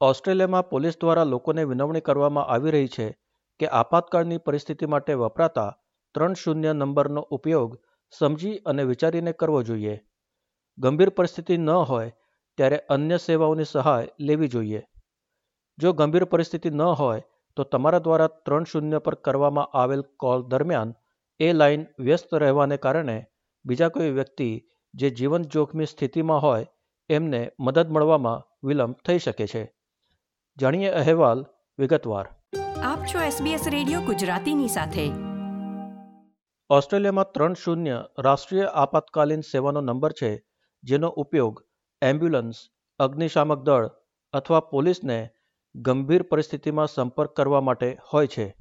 ઓસ્ટ્રેલિયામાં પોલીસ દ્વારા લોકોને વિનવણી કરવામાં આવી રહી છે કે આપાતકાળની પરિસ્થિતિ માટે વપરાતા ત્રણ શૂન્ય નંબરનો ઉપયોગ સમજી અને વિચારીને કરવો જોઈએ. ગંભીર પરિસ્થિતિ ન હોય ત્યારે અન્ય સેવાઓની સહાય લેવી જોઈએ. જો ગંભીર પરિસ્થિતિ ન હોય તો તમારા દ્વારા ત્રણ શૂન્ય પર કરવામાં આવેલ કોલ દરમિયાન એ લાઇન વ્યસ્ત રહેવાને કારણે બીજા કોઈ વ્યક્તિ જે જીવન જોખમી સ્થિતિમાં હોય એમને મદદ મળવામાં વિલંબ થઈ શકે છે. જાણીએ અહેવાલ વિગતવાર. આપ છો SBS રેડિયો ગુજરાતીની સાથે. ઓસ્ટ્રેલિયામાં ત્રણ શૂન્ય રાષ્ટ્રીય આપાતકાલીન સેવાનો નંબર છે જેનો ઉપયોગ એમ્બ્યુલન્સ અગ્નિશામક દળ અથવા પોલીસને ગંભીર પરિસ્થિતિમાં સંપર્ક કરવા માટે હોય છે.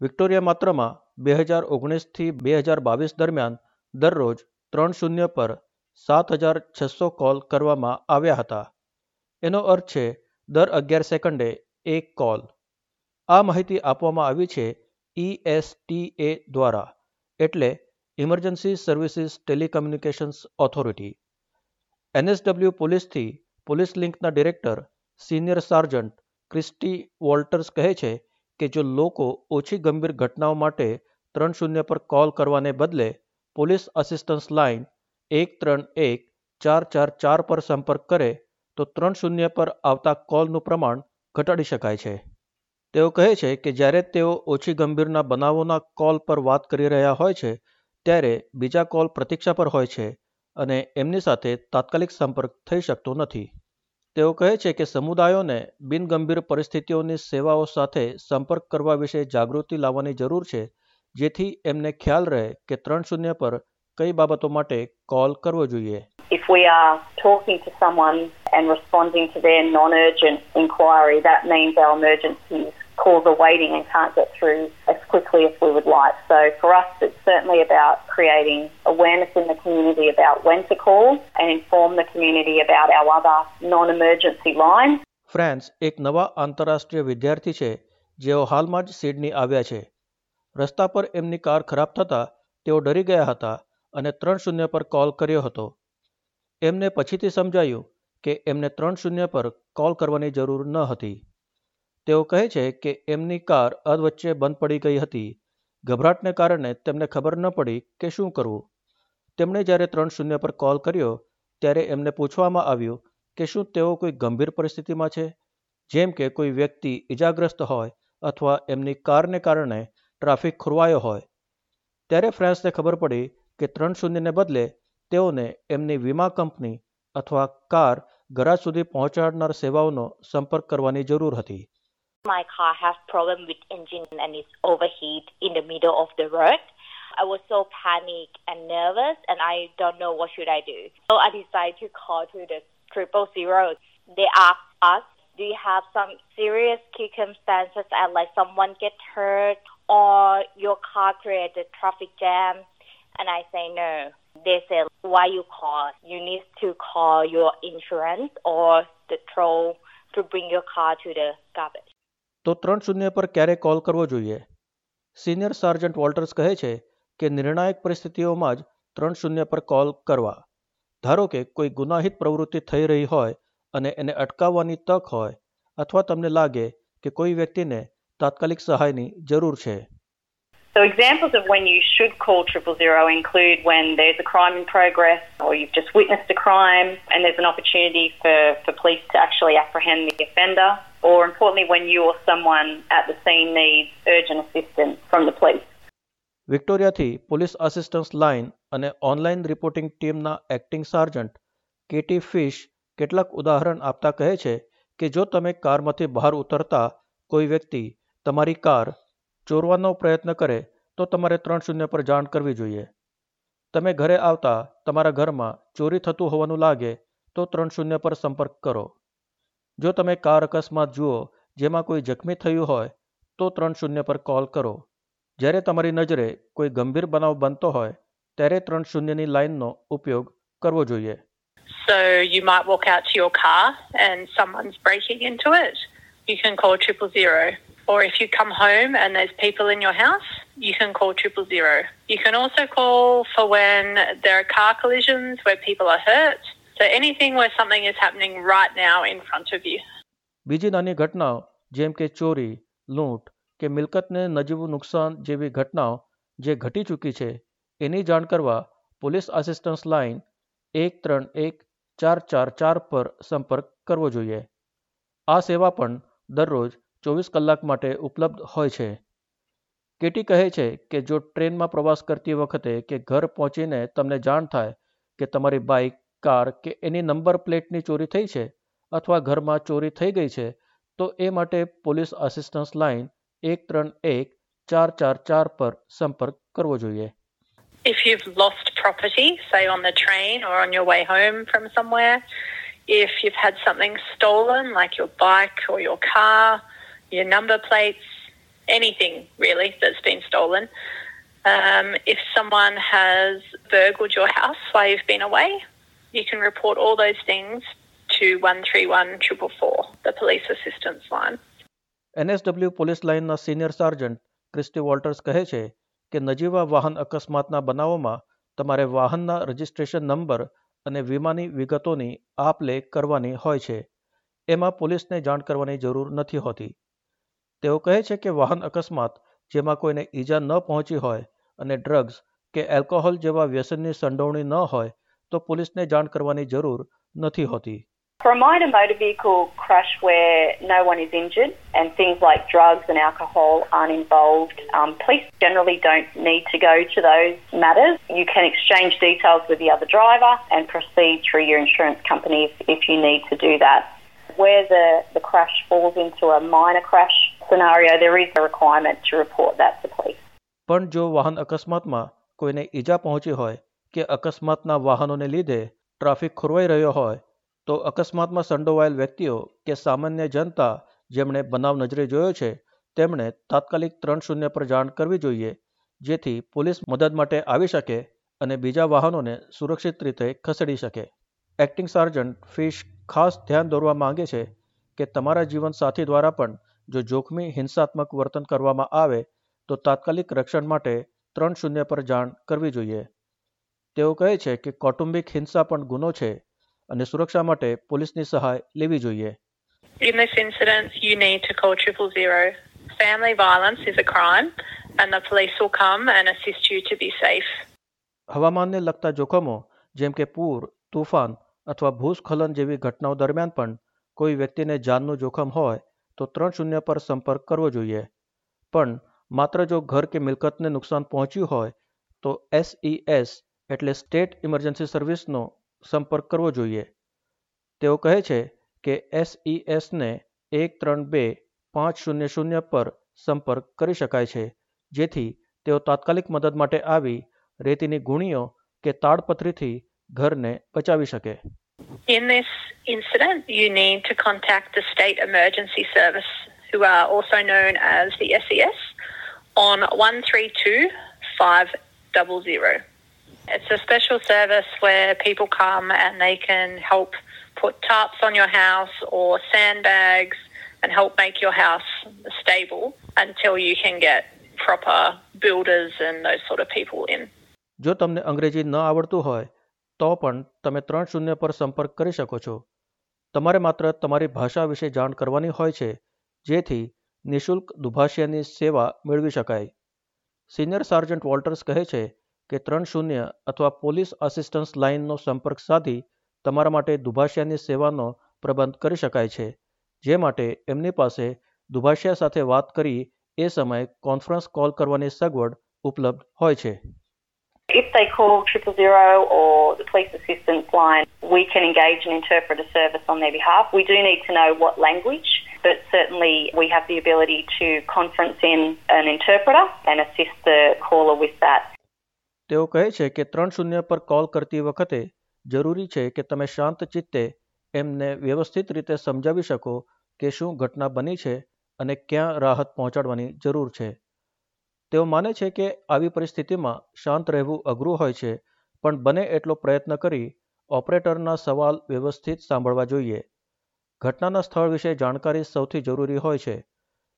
વિક્ટોરિયા માત્રમાં બે હજાર ઓગણીસથી બે હજાર બાવીસ દરમિયાન દરરોજ ત્રણ શૂન્ય પર સાત હજાર છસો કોલ કરવામાં આવ્યા હતા. એનો અર્થ છે દર અગિયાર સેકન્ડે એક કોલ. આ માહિતી આપવામાં આવી છે ઈએસટીએ દ્વારા, એટલે emergency services telecommunications authority NSW પોલીસથી police લિંકના director senior sergeant Christie Walters કહે છે કે જો લોકો ઓછી ગંભીર ઘટનાઓ માટે ત્રણ શૂન્ય પર કોલ કરવાને બદલે પોલીસ અસિસ્ટન્સ લાઇન એક ત્રણ એક ચાર ચાર ચાર પર સંપર્ક કરે તો ત્રણ શૂન્ય પર આવતા કોલનું પ્રમાણ ઘટાડી શકાય છે. તેઓ કહે છે કે જ્યારે તેઓ ઓછી ગંભીરના બનાવોના કોલ પર વાત કરી રહ્યા હોય છે, ત્યારે બીજા કોલ પ્રતીક્ષા પર હોય છે અને એમની સાથે તાત્કાલિક સંપર્ક થઈ શકતો નથી. તેઓ કહે છે કે સમુદાયોને બિનગંભીર પરિસ્થિતિઓની સેવાઓ સાથે સંપર્ક કરવા વિશે જાગૃતિ લાવવાની જરૂર છે, જેથી એમને ખ્યાલ રહે કે ત્રણ શૂન્ય પર કઈ બાબતો માટે કોલ કરવો જોઈએ. And responding to their non urgent inquiry, that means our emergencies calls are waiting and can't get through as quickly as we would like. So for us, it's certainly about creating awareness in the community about when to call and inform the community about our other non emergency lines. France એક નવા આંતરરાષ્ટ્રીય વિદ્યાર્થી છે જેઓ હાલમાં જ Sydney આવ્યા છે રસ્તા પર એમની કાર ખરાબ થતાં તેઓ ડરી ગયા હતા અને ત્રણ શૂન્ય પર કોલ કર્યો હતો એમને પછીથી સમજાયું કે એમને ત્રણ શૂન્ય પર કોલ કરવાની જરૂર ન હતી. તેઓ કહે છે કે એમની કાર અધવચ્ચે બંધ પડી ગઈ હતી. ગભરાટને કારણે તેમને ખબર ન પડી કે શું કરવું. તેમણે જ્યારે ત્રણ શૂન્ય પર કોલ કર્યો, ત્યારે એમને પૂછવામાં આવ્યું કે શું તેઓ કોઈ ગંભીર પરિસ્થિતિમાં છે? જેમ કે કોઈ વ્યક્તિ ઇજાગ્રસ્ત હોય અથવા એમની કારને કારણે ટ્રાફિક ખોરવાયો હોય. ત્યારે ફ્રાન્સને ખબર પડી કે ત્રણ શૂન્યને બદલે તેઓને એમની વીમા કંપની અથવા કાર ગરાજ સુધી પહોંચાડનાર સેવાઓનો સંપર્ક કરવાની જરૂર હતી My car has problem with engine and it's overheat in the middle of the road. I was so panic and nervous and I don't know what should I do. So I decided to call to the triple zero. They asked us, do you have some serious circumstances and like someone get hurt or your car created traffic jam? And I say no. They said, why you call? You need to call your insurance or the toll to bring your car to the garbage. તો ત્રણ શૂન્ય પર ક્યારે call કરવો જોઈએ senior સર્જન્ટ વોલ્ટર્સ કહે છે કે નિર્ણાયક પરિસ્થિતિઓમાં જ ત્રણ શૂન્ય પર કોલ કરવા ધારો કે કોઈ ગુનાહિત પ્રવૃત્તિ થઈ રહી હોય અને એને અટકાવવાની તક હોય અથવા તમને લાગે કે કોઈ વ્યક્તિને તાત્કાલિક સહાયની જરૂર છે So examples of when you should call triple zero include when there's a crime in progress or you've just witnessed a crime and there's an opportunity for, for police to actually apprehend the offender or importantly when you or someone at the scene needs urgent assistance from the police. વિક્ટોરિયાથી police assistance line અને online reporting ટીમના acting sergeant Katie Fish કેટલાક ઉદાહરણ આપતા કહે છે કે જો તમે કારમાંથી બહાર ઉતરતા કોઈ વ્યક્તિ તમારી કાર ચોરવાનો પ્રયત્ન કરે, તો તમારે ત્રણ શૂન્ય પર જાણ કરવી જોઈએ તમે ઘરે આવતા તમારા ઘરમાં ચોરી થતું હોવાનું લાગે, તો ત્રણ શૂન્ય પર સંપર્ક કરો જો તમે કાર અકસ્માત જુઓ, જેમાં કોઈ જખમી થયું હોય, તો ત્રણ શૂન્ય પર કોલ કરો જ્યારે તમારી નજરે કોઈ ગંભીર બનાવ બનતો હોય, ત્યારે ત્રણ શૂન્યની લાઇનનો ઉપયોગ કરવો જોઈએ So, you might walk out to your car and someone's breaking into it. You can call triple zero. Or if you come home and there's people in your house, you can call triple zero. You can also call for when there are car collisions where people are hurt. So anything where something is happening right now in front of you. બીજી નાની ઘટનાઓ જેમ કે ચોરી લૂંટ કે મિલકતને નજીવું નુકસાન જેવી ઘટનાઓ જે ઘટી ચૂકી છે એની જાણ કરવા પોલીસ આસિસ્ટન્સ લાઇન એક ત્રણ એક ચાર ચાર ચાર પર સંપર્ક કરવો જોઈએ આ સેવા પણ દરરોજ ચોવીસ કલાક માટે ઉપલબ્ધ હોય છે. કેટી કહે છે કે જો ટ્રેનમાં પ્રવાસ કરતી વખતે કે ઘર પહોંચીને તમને જાણ થાય કે તમારી બાઇક કાર કે એની નંબર પ્લેટની ચોરી થઈ છે અથવા ઘરમાં ચોરી થઈ ગઈ છે તો એ માટે પોલીસ આસિસ્ટન્સ લાઇન એક ત્રણ એક ચાર ચાર ચાર પર સંપર્ક કરવો જોઈએ. If you've lost property, say on the train or on your way home from somewhere, if you've had something stolen, like your bike or your car, your number plates, anything really that's been stolen, um, if someone has burgled your house while you've been away, you can report all those things to 131 444, the police assistance line. NSW police લાઇનના senior sergeant Christie Walters કહે છે કે નજીવા વાહન અકસ્માતના બનાવોમાં તમારે વાહનના રજિસ્ટ્રેશન નંબર અને વીમાની વિગતોની આપ લે કરવાની હોય છે એમાં પોલીસને જાણ કરવાની જરૂર નથી હોતી તેઓ કહે છે કે વાહન અકસ્માત જેમાં કોઈને ઈજા ન પહોંચી હોય અને ડ્રગ્સ કે એલ્કોહોલ જેવા વ્યસનની સંડોવણી ન હોય તો પોલીસને જાણ કરવાની જરૂર નથી હોતી For a minor motor vehicle crash where no one is injured and things like drugs and alcohol aren't involved, um, police generally don't need to go to those matters. You can exchange details with the other driver and proceed through your insurance company if, if you need to do that. Where the, the crash falls into a minor crash scenario, there is a requirement to report that to police. પણ જો વાહન અકસ્માતમાં કોઈને ઈજા પહોંચી હોય કે અકસ્માતના વાહનોને લીધે ટ્રાફિક ખોરવાઈ રહ્યો હોય તો અકસ્માતમાં સંડોવાયેલ વ્યક્તિઓ કે સામાન્ય જનતા જેમણે બનાવ નજરે જોયો છે તેમણે તાત્કાલિક ત્રણ શૂન્ય પર જાણ કરવી જોઈએ જેથી પોલીસ મદદ માટે આવી શકે અને બીજા વાહનોને સુરક્ષિત રીતે ખસેડી શકે એક્ટિંગ સાર્જન્ટ ફિશ ખાસ ધ્યાન દોરવા માંગે છે કે તમારા જીવનસાથી દ્વારા પણ જો જોખમી હિંસાત્મક વર્તન કરવામાં આવે તો તાત્કાલિક રક્ષણ માટે ત્રણ શૂન્ય પર જાણ કરવી જોઈએ તેઓ કહે છે કે કૌટુંબિક હિંસા પણ ગુનો છે અને સુરક્ષા માટે પોલીસની સહાય લેવી જોઈએ In this incident, you need to call triple zero. Family violence is a crime, and the police will come and assist you to be safe. હવામાનને લગતા જોખમો જેમ કે પૂર તૂફાન અથવા ભૂસ્ખલન જેવી ઘટનાઓ દરમિયાન પણ કોઈ વ્યક્તિને જાનનું જોખમ હોય તો ત્રણ શૂન્ય પર સંપર્ક કરવો જોઈએ. પણ માત્ર જો ઘર કે મિલકતને નુકસાન પહોંચ્યું હોય, તો એસઈએસ એટલે સ્ટેટ ઇમરજન્સી સર્વિસનો સંપર્ક કરવો જોઈએ. તેઓ કહે છે કે એસઈએસને એક ત્રણ બે પાંચ શૂન્ય શૂન્ય પર સંપર્ક કરી શકાય છે, જેથી તેઓ તાત્કાલિક મદદ માટે આવી રેતીની ગુણીઓ કે તાડપત્રીથી ઘરને બચાવી શકે. In this incident, you need to contact the State Emergency Service, who are also known as the SES, on 132 500. It's a special service where people come and they can help put tarps on your house or sandbags and help make your house stable until you can get proper builders and those sort of people in. જો તમને અંગ્રેજી ન આવડતું હોય તો પણ તમે ત્રણ શૂન્ય પર સંપર્ક કરી શકો છો. તમારે માત્ર તમારી ભાષા વિશે જાણ કરવાની હોય છે, જેથી નિઃશુલ્ક દુભાષિયાની સેવા મેળવી શકાય. સિનિયર સાર્જન્ટ વોલ્ટર્સ કહે છે કે ત્રણ શૂન્ય અથવા પોલીસ આસિસ્ટન્સ લાઇનનો સંપર્ક સાધી તમારા માટે દુભાષિયાની સેવાનો પ્રબંધ કરી શકાય છે, જે માટે એમની પાસે દુભાષિયા સાથે વાત કરી એ સમયે કોન્ફરન્સ કોલ કરવાની સગવડ ઉપલબ્ધ હોય છે. If they call triple zero or the police assistance line, we can engage an interpreter service on their behalf. We do need to know what language, but certainly we have the ability to conference in an interpreter and assist the caller with that. તેઓ કહે છે કે ત્રણ શૂન્ય પર call કરતી વખતે જરૂરી છે કે તમે શાંત ચિત્તે એમને વ્યવસ્થિત રીતે સમજાવી શકો કે શું ઘટના બની છે અને ક્યાં રાહત પહોંચાડવાની જરૂર છે તેઓ માને છે કે આવી પરિસ્થિતિમાં શાંત રહેવું અઘરું હોય છે, પણ બને એટલો પ્રયત્ન કરી ઓપરેટરના સવાલ વ્યવસ્થિત સાંભળવા જોઈએ. ઘટનાના સ્થળ વિશે જાણકારી સૌથી જરૂરી હોય છે.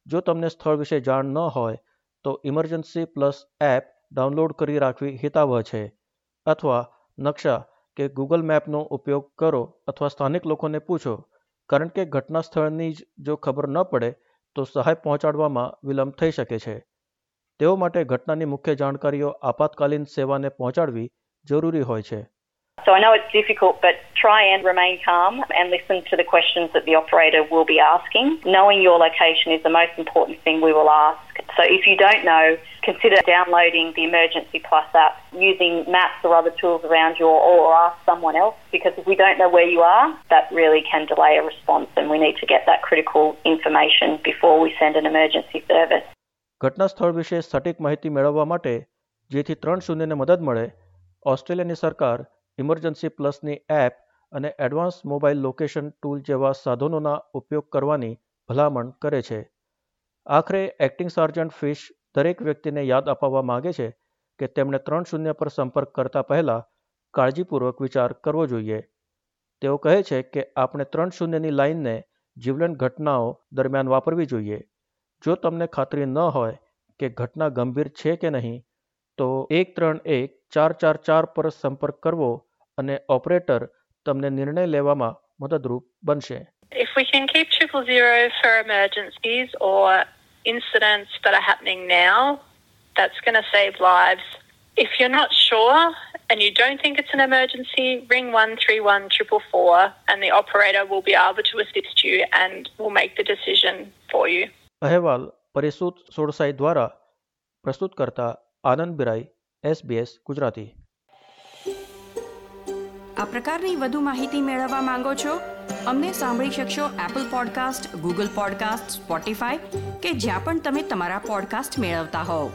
જો તમને સ્થળ વિશે જાણ ન હોય, તો ઇમરજન્સી પ્લસ એપ ડાઉનલોડ કરી રાખવી હિતાવહ છે. અથવા નકશા કે ગૂગલ મેપનો ઉપયોગ કરો અથવા સ્થાનિક લોકોને પૂછો, કારણ કે ઘટના સ્થળની જ જો ખબર ન પડે, તો સહાય પહોંચાડવામાં વિલંબ થઈ શકે છે. તેઓ માટે ઘટનાની મુખ્ય જાણકારીઓ આપાતકાલીન સેવાને પહોંચાડવી જરૂરી હોય છે So I know it's difficult, but try and remain calm and listen to the questions that the operator will be asking. Knowing your location is the most important thing we will ask. So if you don't know, consider downloading the Emergency Plus app, using maps or other tools around you, or, or ask someone else. Because if we don't know where you are, that really can delay a response, and we need to get that critical information before we send an emergency service. ઘટના સ્થળ વિશે સટીક માહિતી મેળવવા માટે જેથી ત્રણ શૂન્યને મદદ મળે, ઓસ્ટ્રેલિયાની સરકાર ઇમરજન્સી પ્લસની એપ અને એડવાન્સ મોબાઈલ લોકેશન ટૂલ જેવા સાધનોના ઉપયોગ કરવાની ભલામણ કરે છે. આખરે એક્ટિંગ સાર્જન્ટ ફિશ દરેક વ્યક્તિને યાદ અપાવવા માગે છે કે તેમણે ત્રણ શૂન્ય પર સંપર્ક કરતા પહેલા કાળજીપૂર્વક વિચાર કરવો જોઈએ. તેઓ કહે છે કે આપણે ત્રણ શૂન્યની લાઇનને જીવલેણ ઘટનાઓ દરમિયાન વાપરવી જોઈએ. જો તમને ખાતરી ન હોય કે ઘટના ગંભીર છે કે નહીં તો એક ત્રણ એક ચાર ચાર ચાર પર સંપર્ક કરવો અને ઓપરેટર તમને નિર્ણય લેવામાં મદદરૂપ બનશે If we can keep triple zero for emergencies or incidents that are happening now, that's going to save lives. If you're not sure and you don't think it's an emergency, ring 131 444 and the operator will be able to assist you and will make the decision for you. અહેવાલ પરિસુત સોળસાઈ દ્વારા પ્રસ્તુત કરતા આનંદ બિરાઈ SBS Gujarati. આ પ્રકારની વધુ માહિતી મેળવવા માંગો છો? અમને સાંભળી શકશો Apple podcast Google podcast Spotify કે જ્યાં પણ તમે તમારા પોડકાસ્ટ મેળવતા હોવ.